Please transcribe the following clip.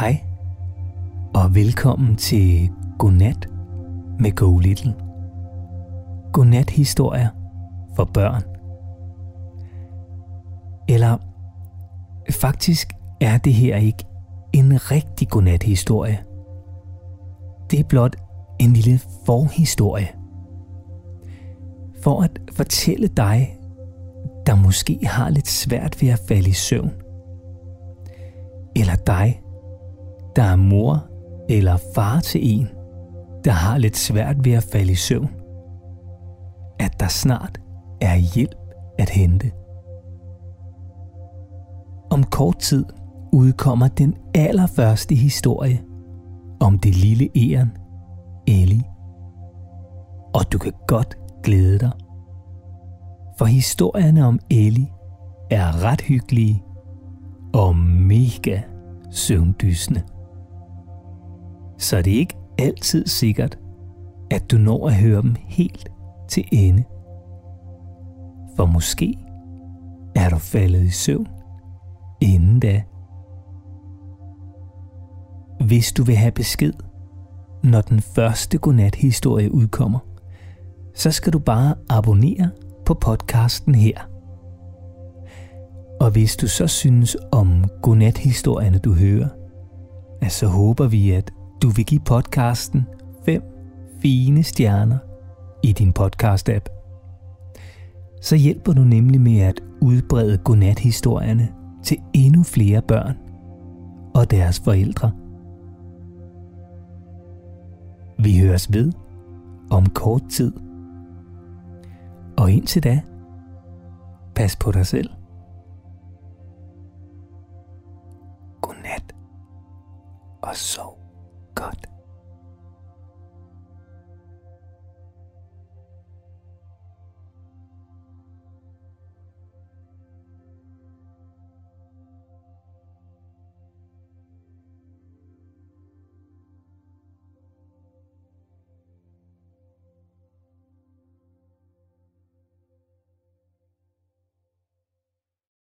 Hej og velkommen til Godnat med Go Little. Godnat historier for børn. Eller faktisk er det her ikke en rigtig godnat historie. Det er blot en lille forhistorie. For at fortælle dig, der måske har lidt svært ved at falde i søvn. Eller dig, der er mor eller far til en, der har lidt svært ved at falde i søvn, at der snart er hjælp at hente. Om kort tid udkommer den allerførste historie om det lille æren, Ellie. Og du kan godt glæde dig. For historierne om Ellie er ret hyggelige og mega søvndysende så er det ikke altid sikkert, at du når at høre dem helt til ende. For måske er du faldet i søvn inden da. Hvis du vil have besked, når den første godnat-historie udkommer, så skal du bare abonnere på podcasten her. Og hvis du så synes om godnat-historierne, du hører, så håber vi, at du vil give podcasten 5 fine stjerner i din podcast-app. Så hjælper du nemlig med at udbrede godnat-historierne til endnu flere børn og deres forældre. Vi høres ved om kort tid. Og indtil da, pas på dig selv. Godnat og sov. God.